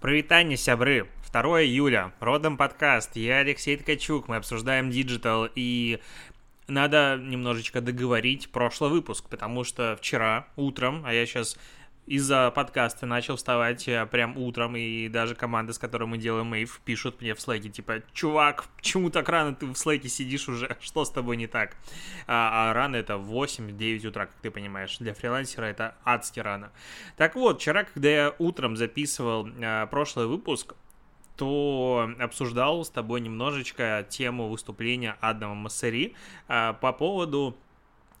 Прывітанне, сябры! 2 июля, родом подкаст, я Алексей Ткачук, мы обсуждаем digital, и надо немножечко договорить прошлый выпуск, потому что вчера утром, а я сейчас из-за подкаста начал вставать э, прям утром, и даже команда, с которой мы делаем Mave, пишут мне в Slack е, типа, чувак, почему так рано ты в Slack е сидишь уже, что с тобой не так? А, а рано это 8-9 утра, как ты понимаешь, для фрилансера это адски рано. Так вот, вчера, когда я утром записывал а, прошлый выпуск, то обсуждал с тобой немножечко тему выступления Адама Массери а, по поводу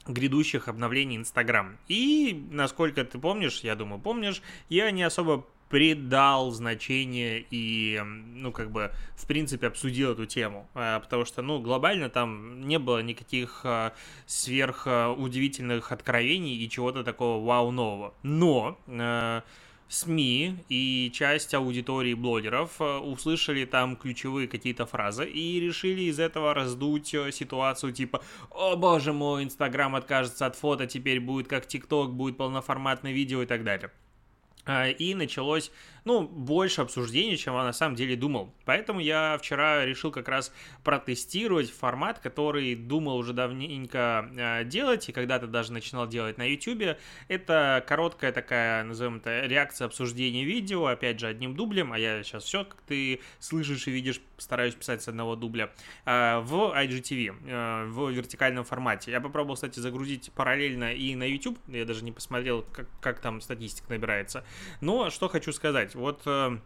грядущих обновлений Инстаграм. И, насколько ты помнишь, я думаю, помнишь, я не особо придал значение и, ну, как бы, в принципе, обсудил эту тему, а, потому что, ну, глобально там не было никаких а, сверх удивительных откровений и чего-то такого вау нового. Но а, СМИ и часть аудитории блогеров э, услышали там ключевые какие-то фразы и решили из этого раздуть э, ситуацию типа «О боже мой, Инстаграм откажется от фото, теперь будет как ТикТок, будет полноформатное видео» и так далее. А, и началось ну, больше обсуждений, чем я на самом деле думал. Поэтому я вчера решил как раз протестировать формат, который думал уже давненько э, делать, и когда-то даже начинал делать на YouTube. Это короткая такая, назовем это, реакция обсуждения видео, опять же, одним дублем, а я сейчас все, как ты слышишь и видишь, стараюсь писать с одного дубля, э, в IGTV, э, в вертикальном формате. Я попробовал, кстати, загрузить параллельно и на YouTube, я даже не посмотрел, как, как там статистика набирается. Но что хочу сказать, вот э,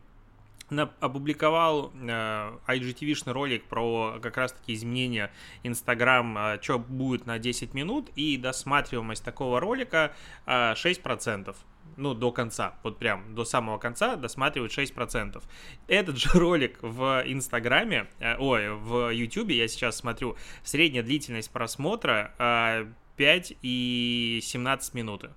опубликовал э, IGTV-шный ролик про как раз-таки изменения Instagram, э, что будет на 10 минут, и досматриваемость такого ролика э, 6% ну, до конца, вот прям до самого конца досматривают 6%. Этот же ролик в Инстаграме, э, ой, в Ютубе, я сейчас смотрю, средняя длительность просмотра э, 5 и 17 минуты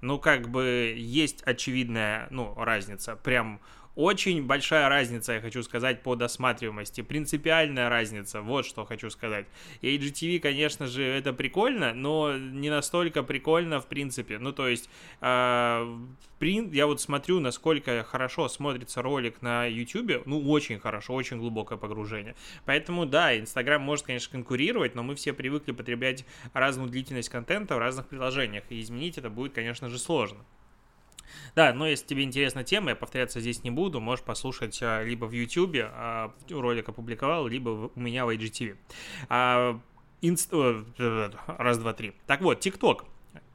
ну, как бы есть очевидная, ну, разница. Прям очень большая разница, я хочу сказать, по досматриваемости. Принципиальная разница, вот что хочу сказать. И HGTV, конечно же, это прикольно, но не настолько прикольно в принципе. Ну, то есть, э, я вот смотрю, насколько хорошо смотрится ролик на YouTube. Ну, очень хорошо, очень глубокое погружение. Поэтому, да, Инстаграм может, конечно, конкурировать, но мы все привыкли потреблять разную длительность контента в разных приложениях. И изменить это будет, конечно же, сложно. Да, но если тебе интересна тема, я повторяться здесь не буду, можешь послушать а, либо в YouTube, а, ролик опубликовал, либо у меня в IGTV. А, инст... Раз, два, три. Так вот, ТикТок.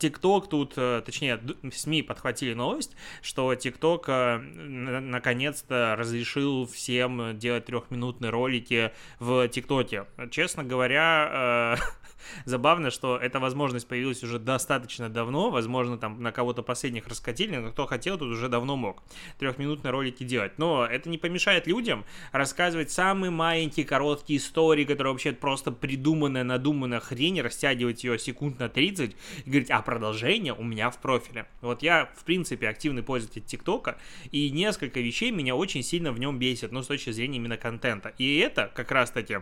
ТикТок тут, э, точнее, СМИ подхватили новость, что ТикТок э, наконец-то разрешил всем делать трехминутные ролики в ТикТоке. Честно говоря, э, Забавно, что эта возможность появилась уже достаточно давно, возможно, там на кого-то последних раскатили, но кто хотел, тут уже давно мог трехминутные ролики делать. Но это не помешает людям рассказывать самые маленькие короткие истории, которые вообще просто придуманная, надуманная хрень, растягивать ее секунд на 30 и говорить, а продолжение у меня в профиле. Вот я, в принципе, активный пользователь ТикТока, и несколько вещей меня очень сильно в нем бесит, ну, с точки зрения именно контента. И это как раз-таки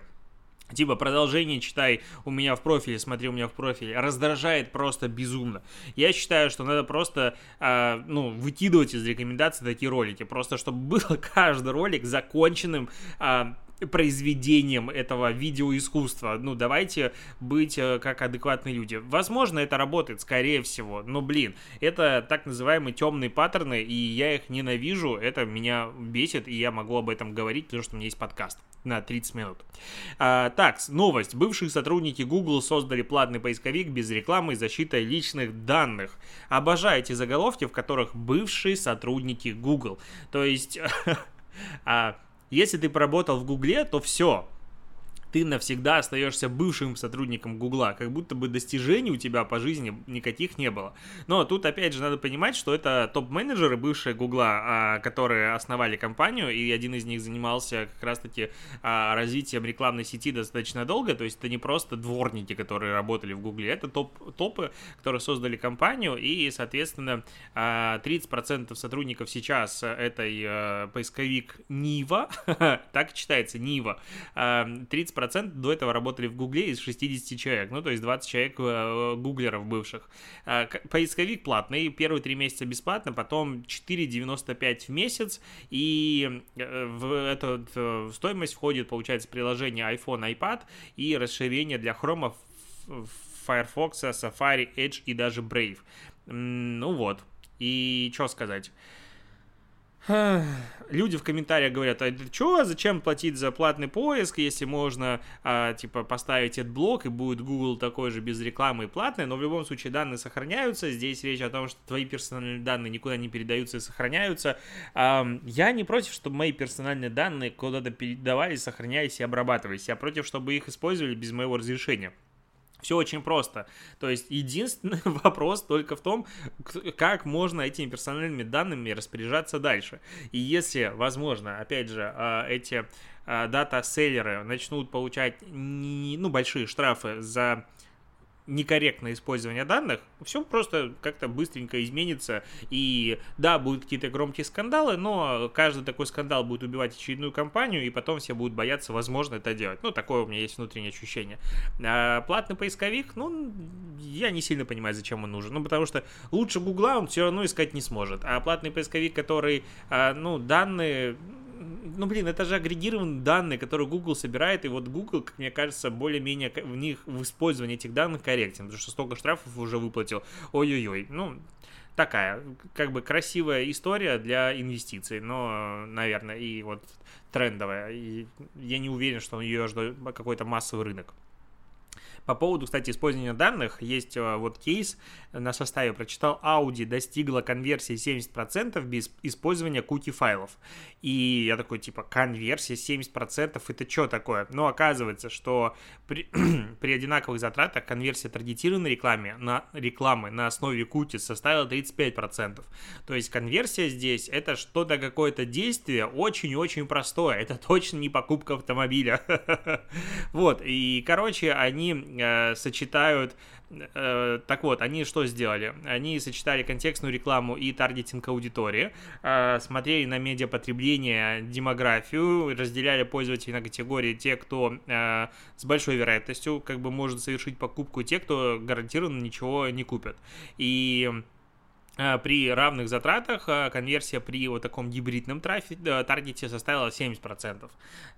Типа продолжение читай у меня в профиле, смотри у меня в профиле, раздражает просто безумно. Я считаю, что надо просто, э, ну, выкидывать из рекомендаций такие ролики, просто чтобы был каждый ролик законченным э, произведением этого видеоискусства. Ну, давайте быть э, как адекватные люди. Возможно, это работает, скорее всего, но, блин, это так называемые темные паттерны, и я их ненавижу, это меня бесит, и я могу об этом говорить, потому что у меня есть подкаст на 30 минут. А, так, новость. Бывшие сотрудники Google создали платный поисковик без рекламы и защиты личных данных. Обожаю эти заголовки, в которых бывшие сотрудники Google. То есть... если ты поработал в Гугле, то все, ты навсегда остаешься бывшим сотрудником Гугла, как будто бы достижений у тебя по жизни никаких не было. Но тут опять же надо понимать, что это топ-менеджеры бывшие Гугла, а, которые основали компанию, и один из них занимался как раз-таки а, развитием рекламной сети достаточно долго, то есть это не просто дворники, которые работали в Гугле, это топ топы, которые создали компанию, и, соответственно, 30% а, сотрудников сейчас этой поисковик Нива, так читается, Нива, 30% 70% до этого работали в Гугле из 60 человек, ну, то есть 20 человек э, гуглеров бывших. А, поисковик платный, первые три месяца бесплатно, потом 4,95 в месяц, и э, в эту в стоимость входит, получается, приложение iPhone, iPad и расширение для Chrome, Firefox, Safari, Edge и даже Brave. Ну вот. И что сказать? Люди в комментариях говорят, а что, зачем платить за платный поиск, если можно, а, типа, поставить этот блок и будет Google такой же без рекламы и платный, но в любом случае данные сохраняются, здесь речь о том, что твои персональные данные никуда не передаются и сохраняются. А, я не против, чтобы мои персональные данные куда-то передавались, сохранялись и обрабатывались, я против, чтобы их использовали без моего разрешения. Все очень просто. То есть единственный вопрос только в том, как можно этими персональными данными распоряжаться дальше. И если, возможно, опять же, а, эти а, дата-селлеры начнут получать ну, большие штрафы за некорректное использование данных, все просто как-то быстренько изменится. И да, будут какие-то громкие скандалы, но каждый такой скандал будет убивать очередную компанию, и потом все будут бояться, возможно, это делать. Ну, такое у меня есть внутреннее ощущение. А платный поисковик, ну, я не сильно понимаю, зачем он нужен. Ну, потому что лучше Гугла он все равно искать не сможет. А платный поисковик, который, а, ну, данные ну, блин, это же агрегированные данные, которые Google собирает, и вот Google, как мне кажется, более-менее в них, в использовании этих данных корректен, потому что столько штрафов уже выплатил. Ой-ой-ой, ну, такая, как бы красивая история для инвестиций, но, наверное, и вот трендовая. И я не уверен, что ее ждет какой-то массовый рынок. По поводу, кстати, использования данных, есть э, вот кейс на составе, прочитал, Audi достигла конверсии 70% без использования куки файлов. И я такой, типа, конверсия 70%, это что такое? Но оказывается, что при, при одинаковых затратах конверсия таргетированной рекламе на рекламы на основе кути составила 35%. То есть конверсия здесь это что-то, какое-то действие очень-очень простое. Это точно не покупка автомобиля. Вот, и, короче, они э, сочетают э, так вот, они что сделали? Они сочетали контекстную рекламу и таргетинг аудитории, э, смотрели на медиапотребление, демографию, разделяли пользователей на категории те, кто э, с большой вероятностью как бы может совершить покупку, те, кто гарантированно ничего не купят. И при равных затратах э, конверсия при вот таком гибридном трафике, э, таргете составила 70%.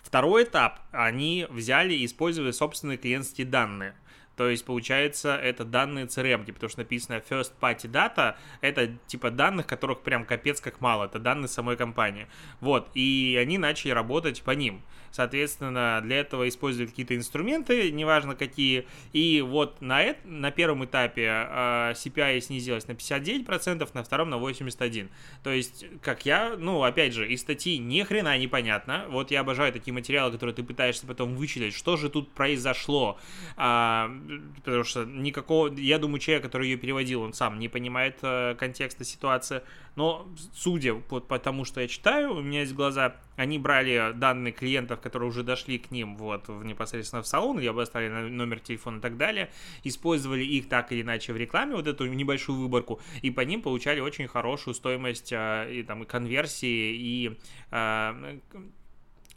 Второй этап, они взяли и использовали собственные клиентские данные. То есть, получается, это данные CRM, потому что написано first party data, это типа данных, которых прям капец как мало, это данные самой компании. Вот, и они начали работать по ним. Соответственно, для этого использовали какие-то инструменты, неважно какие. И вот на, это, на первом этапе э, CPI снизилась на 59%, на втором на 81%. То есть, как я, ну, опять же, из статьи ни хрена непонятно. Вот я обожаю такие материалы, которые ты пытаешься потом вычислить, что же тут произошло. А, потому что никакого, я думаю, человек, который ее переводил, он сам не понимает э, контекста ситуации. Но судя вот по тому, что я читаю, у меня есть глаза, они брали данные клиентов, которые уже дошли к ним вот в, непосредственно в салон, я бы оставили номер телефона и так далее, использовали их так или иначе в рекламе, вот эту небольшую выборку, и по ним получали очень хорошую стоимость а, и там и конверсии, и а,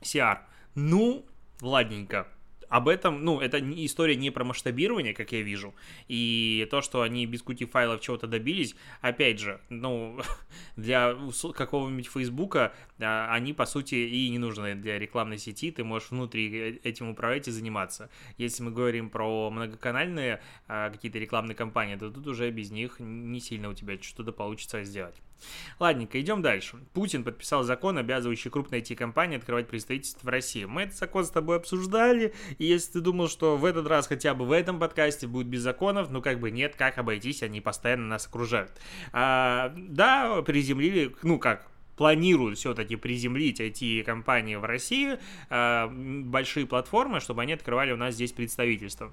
CR. Ну, ладненько об этом, ну, это история не про масштабирование, как я вижу, и то, что они без кути файлов чего-то добились, опять же, ну, для какого-нибудь Фейсбука а, они, по сути, и не нужны для рекламной сети, ты можешь внутри этим управлять и заниматься. Если мы говорим про многоканальные а, какие-то рекламные кампании, то тут уже без них не сильно у тебя что-то получится сделать. Ладненько, идем дальше. Путин подписал закон, обязывающий крупные IT-компании открывать представительство в России. Мы этот закон с тобой обсуждали, и если ты думал, что в этот раз хотя бы в этом подкасте будет без законов, ну как бы нет, как обойтись, они постоянно нас окружают. А, да, приземлили, ну как, планируют все-таки приземлить IT-компании в России, э, большие платформы, чтобы они открывали у нас здесь представительство.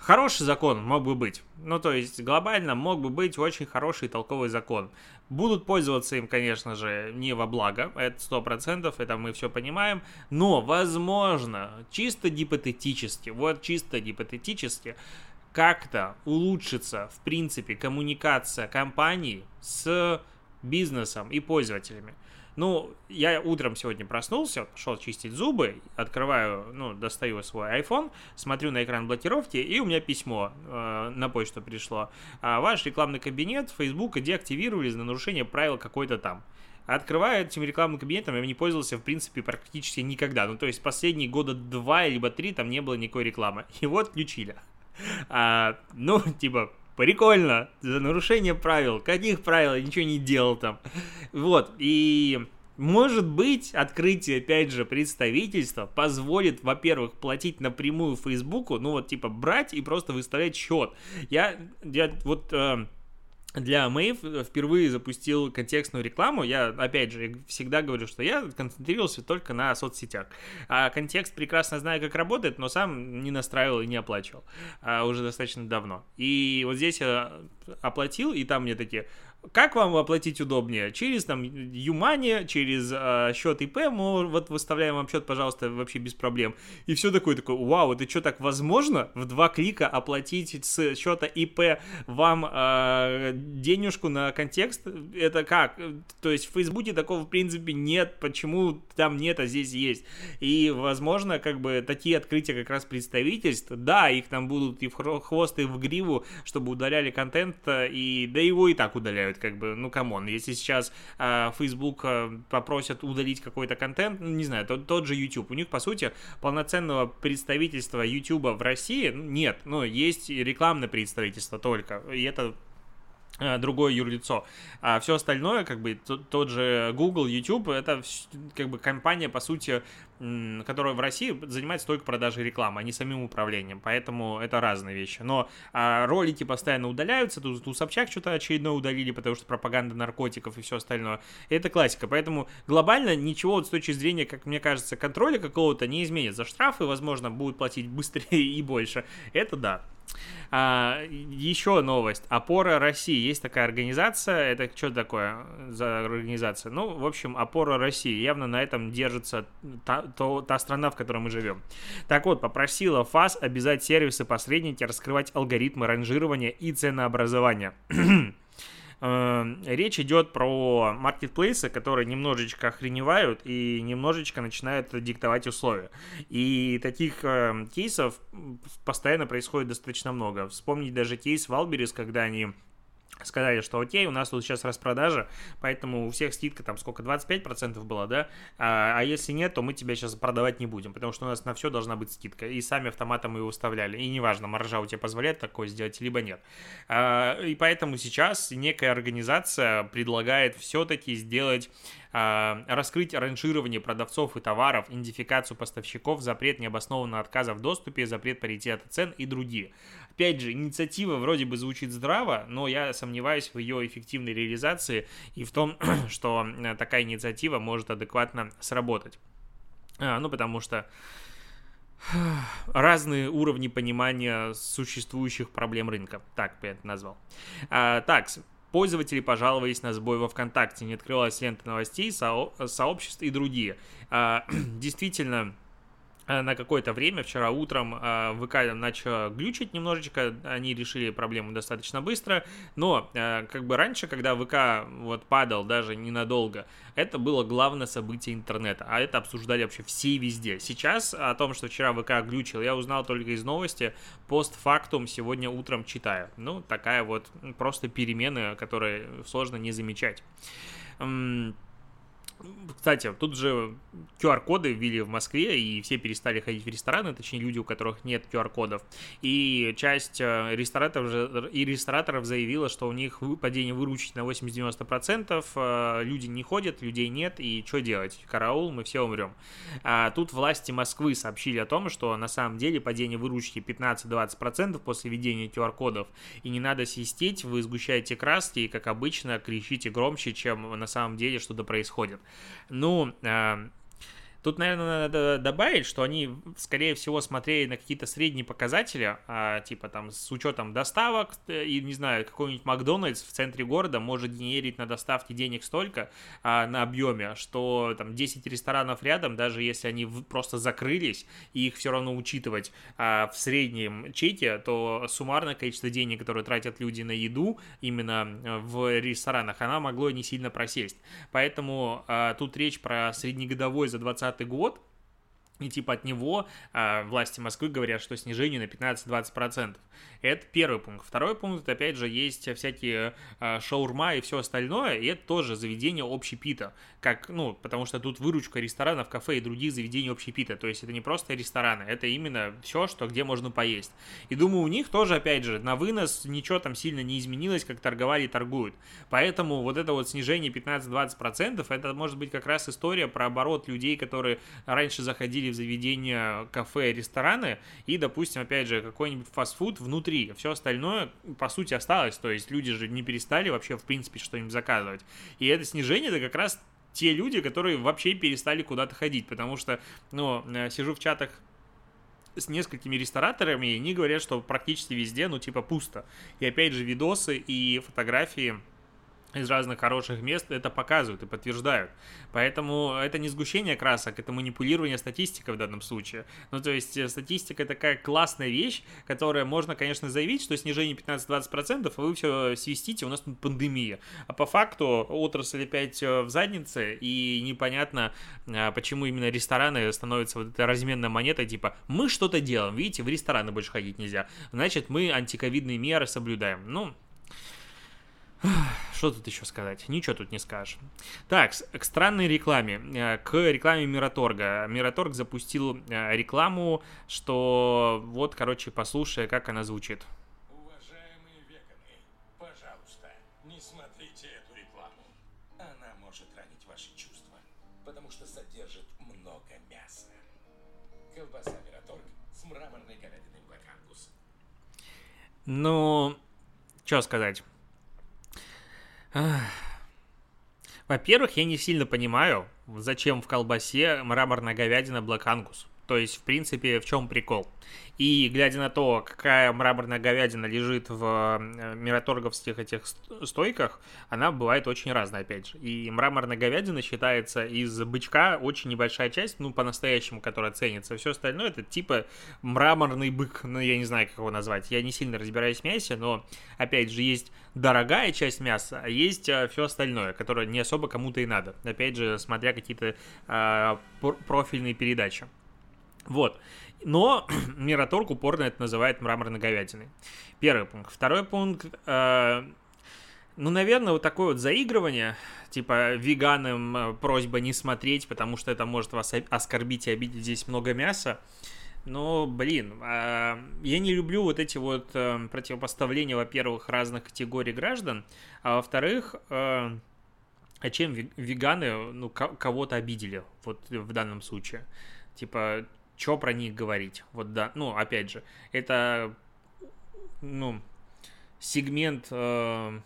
Хороший закон мог бы быть. Ну, то есть, глобально мог бы быть очень хороший толковый закон. Будут пользоваться им, конечно же, не во благо, это сто процентов, это мы все понимаем, но, возможно, чисто гипотетически, вот чисто гипотетически, как-то улучшится, в принципе, коммуникация компаний с бизнесом и пользователями. Ну, я утром сегодня проснулся, пошел чистить зубы, открываю, ну, достаю свой iPhone, смотрю на экран блокировки, и у меня письмо э, на почту пришло. А ваш рекламный кабинет Facebook деактивировали за нарушение правил какой-то там. Открываю этим рекламным кабинетом, я не пользовался, в принципе, практически никогда. Ну, то есть последние года два либо три там не было никакой рекламы. И вот включили. А, ну, типа, прикольно, за нарушение правил. Каких правил? Ничего не делал там. Вот, и может быть, открытие, опять же, представительства позволит, во-первых, платить напрямую Фейсбуку, ну вот, типа, брать и просто выставлять счет. Я, я вот... Э, для Мэйв впервые запустил контекстную рекламу. Я, опять же, всегда говорю, что я концентрировался только на соцсетях. А контекст прекрасно знаю, как работает, но сам не настраивал и не оплачивал а, уже достаточно давно. И вот здесь я оплатил, и там мне такие, как вам оплатить удобнее? Через там Юмани, через э, счет ИП, мы вот выставляем вам счет, пожалуйста, вообще без проблем. И все такое, такое, вау, это что, так возможно? В два клика оплатить с счета ИП вам э, денежку на контекст? Это как? То есть в Фейсбуке такого в принципе нет, почему там нет, а здесь есть. И, возможно, как бы такие открытия как раз представительств, да, их там будут и в хвост, и в гриву, чтобы удаляли контент, э, и да его и так удаляют делают, как бы, ну, come on, если сейчас э, Facebook э, попросят удалить какой-то контент, ну, не знаю, тот, тот же YouTube, у них, по сути, полноценного представительства YouTube в России нет, ну, есть рекламное представительство только, и это другое юрлицо. А все остальное, как бы тот, же Google, YouTube, это как бы компания, по сути, которая в России занимается только продажей рекламы, а не самим управлением. Поэтому это разные вещи. Но а, ролики постоянно удаляются. Тут, тут Собчак что-то очередное удалили, потому что пропаганда наркотиков и все остальное. И это классика. Поэтому глобально ничего вот с точки зрения, как мне кажется, контроля какого-то не изменится. Штрафы, возможно, будут платить быстрее и больше. Это да. А, еще новость. Опора России. Есть такая организация. Это что такое за организация? Ну, в общем, опора России. Явно на этом держится та, то, та страна, в которой мы живем. Так вот, попросила ФАС обязать сервисы-посредники раскрывать алгоритмы ранжирования и ценообразования. Эм, речь идет про маркетплейсы, которые немножечко охреневают и немножечко начинают диктовать условия. И таких э, кейсов постоянно происходит достаточно много. Вспомнить даже кейс Валберис, когда они сказали, что окей, у нас тут сейчас распродажа, поэтому у всех скидка там сколько, 25% была, да, а, а если нет, то мы тебя сейчас продавать не будем, потому что у нас на все должна быть скидка, и сами автоматом ее выставляли, и неважно, маржа у тебя позволяет такое сделать, либо нет. А, и поэтому сейчас некая организация предлагает все-таки сделать а, раскрыть ранжирование продавцов и товаров, идентификацию поставщиков, запрет необоснованного отказа в доступе, запрет паритета цен и другие. Опять же, инициатива вроде бы звучит здраво, но я сомневаюсь в ее эффективной реализации и в том, что э, такая инициатива может адекватно сработать. А, ну, потому что разные уровни понимания существующих проблем рынка. Так я это назвал. А, так, Пользователи пожаловались на сбой во ВКонтакте, не открылась лента новостей, со сообществ и другие. А, действительно, на какое-то время, вчера утром, э, ВК начал глючить немножечко, они решили проблему достаточно быстро, но э, как бы раньше, когда ВК вот падал даже ненадолго, это было главное событие интернета, а это обсуждали вообще все и везде. Сейчас о том, что вчера ВК глючил, я узнал только из новости, постфактум сегодня утром читаю. Ну, такая вот просто перемена, которые сложно не замечать. Кстати, тут же QR-коды ввели в Москве, и все перестали ходить в рестораны, точнее люди, у которых нет QR-кодов. И часть э, рестораторов, и рестораторов заявила, что у них падение выручить на 80-90%, э, люди не ходят, людей нет, и что делать? Караул, мы все умрем. А тут власти Москвы сообщили о том, что на самом деле падение выручки 15-20% после введения QR-кодов, и не надо свистеть, вы сгущаете краски, и, как обычно, кричите громче, чем на самом деле что-то происходит. Ну, э, Тут, наверное, надо добавить, что они, скорее всего, смотрели на какие-то средние показатели, а, типа там с учетом доставок, э, и, не знаю, какой-нибудь Макдональдс в центре города может генерить на доставке денег столько а, на объеме, что там 10 ресторанов рядом, даже если они просто закрылись, и их все равно учитывать а, в среднем чеке, то суммарное количество денег, которые тратят люди на еду именно э, в ресторанах, она могло не сильно просесть. Поэтому тут речь про среднегодовой за 2020 год, и типа от него а, власти Москвы говорят, что снижение на 15-20%. Это первый пункт. Второй пункт, опять же, есть всякие а, шаурма и все остальное, и это тоже заведение общепита. Как, ну, потому что тут выручка ресторанов, кафе и других заведений общепита. То есть это не просто рестораны, это именно все, что где можно поесть. И думаю, у них тоже, опять же, на вынос ничего там сильно не изменилось, как торговали и торгуют. Поэтому вот это вот снижение 15-20%, это может быть как раз история про оборот людей, которые раньше заходили в заведения, кафе, рестораны, и, допустим, опять же, какой-нибудь фастфуд внутри. Все остальное, по сути, осталось. То есть люди же не перестали вообще, в принципе, что-нибудь заказывать. И это снижение, это как раз те люди, которые вообще перестали куда-то ходить, потому что, ну, э, сижу в чатах с несколькими рестораторами, и они говорят, что практически везде, ну, типа, пусто. И опять же, видосы и фотографии из разных хороших мест это показывают и подтверждают. Поэтому это не сгущение красок, это манипулирование статистикой в данном случае. Ну, то есть э, статистика такая классная вещь, которая можно, конечно, заявить, что снижение 15-20%, а вы все свистите, у нас тут пандемия. А по факту отрасль опять э, в заднице, и непонятно, а, почему именно рестораны становятся вот этой разменной монетой, типа, мы что-то делаем, видите, в рестораны больше ходить нельзя, значит, мы антиковидные меры соблюдаем. Ну, что тут еще сказать? Ничего тут не скажешь. Так, к странной рекламе. Э, к рекламе Мираторга. Мираторг запустил э, рекламу, что вот, короче, послушай, как она звучит. Уважаемые веганы, пожалуйста, не смотрите эту рекламу. Она может ранить ваши чувства, потому что содержит много мяса. Колбаса Мираторг с мраморной говядиной Angus. Ну, что сказать? Во-первых, я не сильно понимаю, зачем в колбасе мраморная говядина Black Angus. То есть, в принципе, в чем прикол? И глядя на то, какая мраморная говядина лежит в э, мираторговских этих стойках, она бывает очень разная, опять же. И мраморная говядина считается из бычка очень небольшая часть, ну, по-настоящему, которая ценится. Все остальное это типа мраморный бык, ну, я не знаю, как его назвать. Я не сильно разбираюсь в мясе, но, опять же, есть дорогая часть мяса, а есть э, все остальное, которое не особо кому-то и надо. Опять же, смотря какие-то э, профильные передачи. Вот. Но Мираторг упорно это называет мраморной говядиной. Первый пункт. Второй пункт. Э, ну, наверное, вот такое вот заигрывание, типа веганам э, просьба не смотреть, потому что это может вас оскорбить и обидеть, здесь много мяса. Но, блин, э, я не люблю вот эти вот э, противопоставления, во-первых, разных категорий граждан, а во-вторых, э, а чем веганы ну, кого-то обидели вот в данном случае? Типа, что про них говорить? Вот да, ну, опять же, это, ну, сегмент э,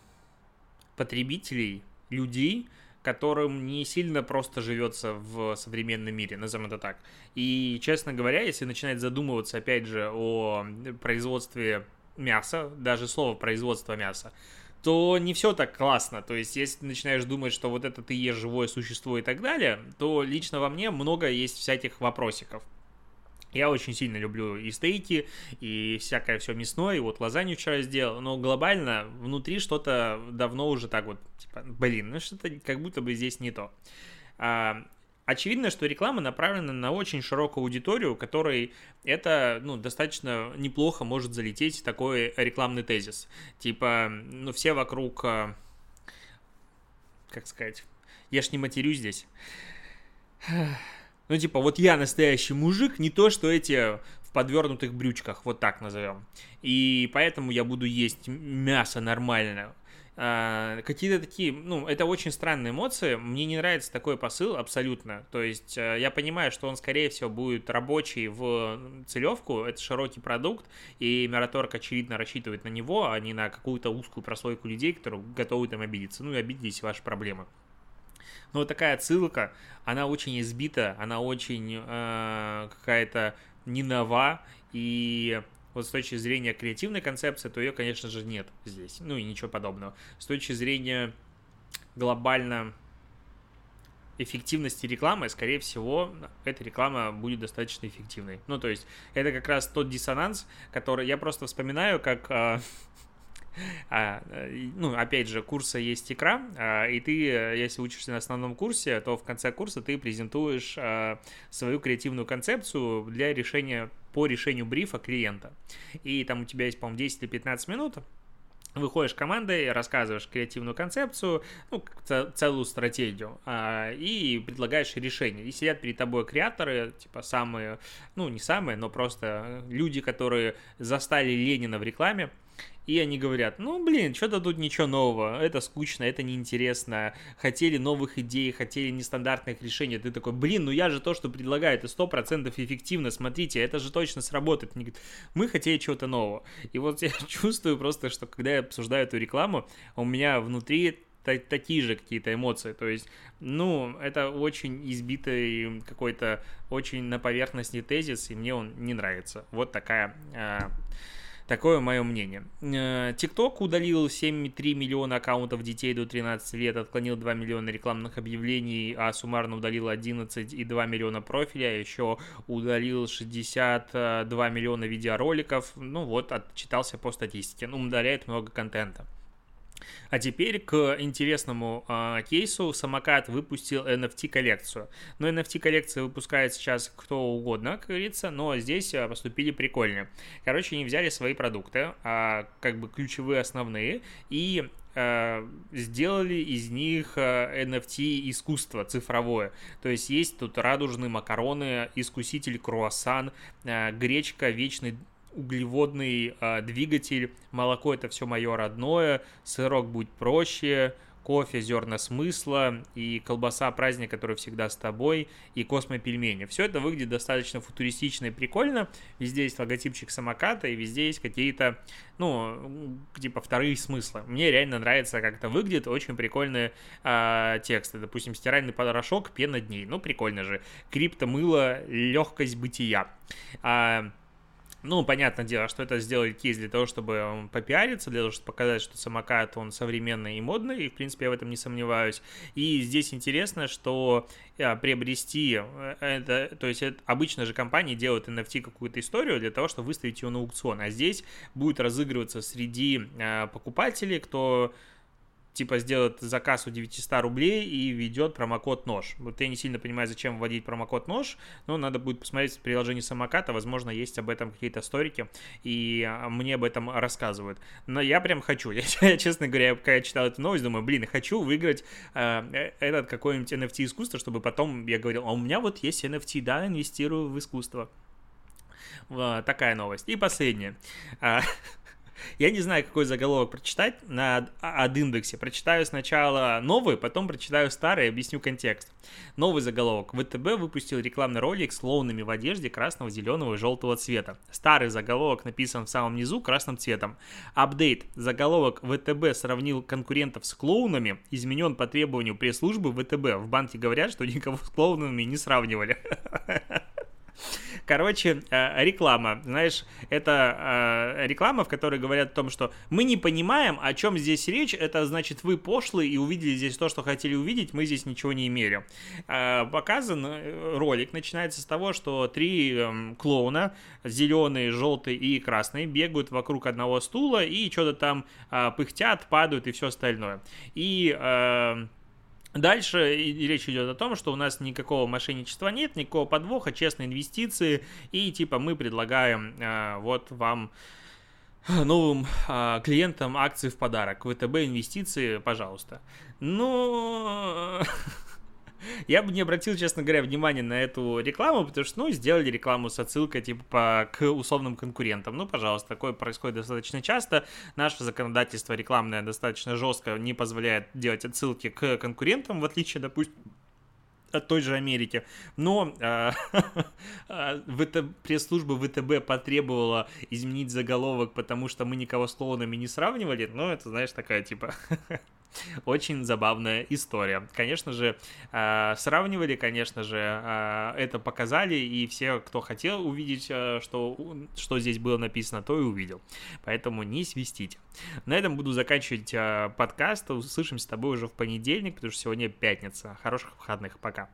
потребителей, людей, которым не сильно просто живется в современном мире, назовем это так. И, честно говоря, если начинать задумываться, опять же, о производстве мяса, даже слово производство мяса, то не все так классно. То есть, если ты начинаешь думать, что вот это ты ешь живое существо и так далее, то лично во мне много есть всяких вопросиков. Я очень сильно люблю и стейки, и всякое все мясное, и вот лазанью вчера сделал, но глобально внутри что-то давно уже так вот, типа, блин, ну что-то как будто бы здесь не то. А, очевидно, что реклама направлена на очень широкую аудиторию, которой это, ну, достаточно неплохо может залететь такой рекламный тезис. Типа, ну, все вокруг, а, как сказать, я ж не матерю здесь ну, типа, вот я настоящий мужик, не то, что эти в подвернутых брючках, вот так назовем. И поэтому я буду есть мясо нормально. А, какие-то такие, ну, это очень странные эмоции. Мне не нравится такой посыл абсолютно. То есть а, я понимаю, что он, скорее всего, будет рабочий в целевку. Это широкий продукт, и Мираторг, очевидно, рассчитывает на него, а не на какую-то узкую прослойку людей, которые готовы там обидеться. Ну и обидитесь ваши проблемы. Но вот такая отсылка, она очень избита, она очень э, какая-то не нова, и вот с точки зрения креативной концепции, то ее, конечно же, нет здесь. Ну и ничего подобного. С точки зрения глобально эффективности рекламы, скорее всего, эта реклама будет достаточно эффективной. Ну, то есть, это как раз тот диссонанс, который я просто вспоминаю, как а, а, ну, опять же, курса есть икра, а, и ты, если учишься на основном курсе, то в конце курса ты презентуешь а, свою креативную концепцию для решения, по решению брифа клиента. И там у тебя есть, по-моему, 10 или 15 минут, выходишь командой, рассказываешь креативную концепцию, ну, целую стратегию, а, и предлагаешь решение. И сидят перед тобой креаторы, типа самые, ну, не самые, но просто люди, которые застали Ленина в рекламе, и они говорят, ну, блин, что-то тут ничего нового, это скучно, это неинтересно, хотели новых идей, хотели нестандартных решений, ты такой, блин, ну я же то, что предлагаю, это сто процентов эффективно, смотрите, это же точно сработает. Они говорят, мы хотели чего-то нового. И вот я чувствую просто, что когда я обсуждаю эту рекламу, у меня внутри такие же какие-то эмоции. То есть, ну, это очень избитый какой-то очень на поверхности тезис, и мне он не нравится. Вот такая а, Такое мое мнение. TikTok э, удалил 7,3 миллиона аккаунтов детей до 13 лет, отклонил 2 миллиона рекламных объявлений, а суммарно удалил 11,2 миллиона профиля, еще удалил 62 миллиона видеороликов. Ну вот, отчитался по статистике. Ну, удаляет много контента. А теперь к интересному э, кейсу. Самокат выпустил NFT-коллекцию. Но NFT-коллекция выпускает сейчас кто угодно, как говорится, но здесь а, поступили прикольно. Короче, они взяли свои продукты, а, как бы ключевые основные, и сделали из них NFT искусство цифровое. То есть есть тут радужные макароны, искуситель круассан, гречка, вечный углеводный э, двигатель, молоко это все мое родное, сырок будет проще, кофе, зерна смысла и колбаса праздник, который всегда с тобой, и космопельмени. Все это выглядит достаточно футуристично и прикольно. Везде есть логотипчик самоката, и везде есть какие-то, ну, типа вторые смыслы. Мне реально нравится, как это выглядит. Очень прикольные э, тексты. Допустим, стиральный порошок, пена дней. Ну, прикольно же. Криптомыло, легкость бытия. А, ну, понятное дело, что это сделать кейс для того, чтобы попиариться, для того, чтобы показать, что самокат, он современный и модный, и, в принципе, я в этом не сомневаюсь. И здесь интересно, что э, приобрести э, это, то есть это, обычно же компании делают NFT какую-то историю для того, чтобы выставить ее на аукцион, а здесь будет разыгрываться среди э, покупателей, кто типа сделает заказ у 900 рублей и ведет промокод нож. Вот я не сильно понимаю, зачем вводить промокод нож, но надо будет посмотреть в приложении самоката, возможно, есть об этом какие-то сторики, и а, мне об этом рассказывают. Но я прям хочу, я, честно говоря, когда я читал эту новость, думаю, блин, хочу выиграть э, этот какой-нибудь NFT искусство, чтобы потом я говорил, а у меня вот есть NFT, да, инвестирую в искусство. Такая новость. И последняя. Я не знаю, какой заголовок прочитать на ad индексе. Прочитаю сначала новый, потом прочитаю старый и объясню контекст. Новый заголовок. ВТБ выпустил рекламный ролик с клоунами в одежде красного, зеленого и желтого цвета. Старый заголовок написан в самом низу красным цветом. Апдейт. Заголовок ВТБ сравнил конкурентов с клоунами. Изменен по требованию пресс-службы ВТБ. В банке говорят, что никого с клоунами не сравнивали. Короче, э, реклама. Знаешь, это э, реклама, в которой говорят о том, что мы не понимаем, о чем здесь речь. Это значит, вы пошлые и увидели здесь то, что хотели увидеть, мы здесь ничего не имели. Э, показан ролик начинается с того, что три эм, клоуна, зеленый, желтый и красный, бегают вокруг одного стула и что-то там пыхтят, падают и все остальное. И Дальше речь идет о том, что у нас никакого мошенничества нет, никакого подвоха, честные инвестиции, и типа мы предлагаем э, вот вам новым э, клиентам акции в подарок. ВТБ инвестиции, пожалуйста. Ну, Я бы не обратил, честно говоря, внимания на эту рекламу, потому что, ну, сделали рекламу с отсылкой, типа, к условным конкурентам. Ну, пожалуйста, такое происходит достаточно часто. Наше законодательство рекламное достаточно жестко не позволяет делать отсылки к конкурентам, в отличие, допустим, от той же Америки. Но э, пресс-служба ВТБ потребовала изменить заголовок, потому что мы никого с клоунами не сравнивали. Ну, это, знаешь, такая, типа, Очень забавная история. Конечно же, э, сравнивали, конечно же, э, это показали, и все, кто хотел увидеть, э, что, что здесь было написано, то и увидел. Поэтому не свистите. На этом буду заканчивать подкаст. Услышимся с тобой уже в понедельник, потому что сегодня пятница. Хороших выходных. Пока.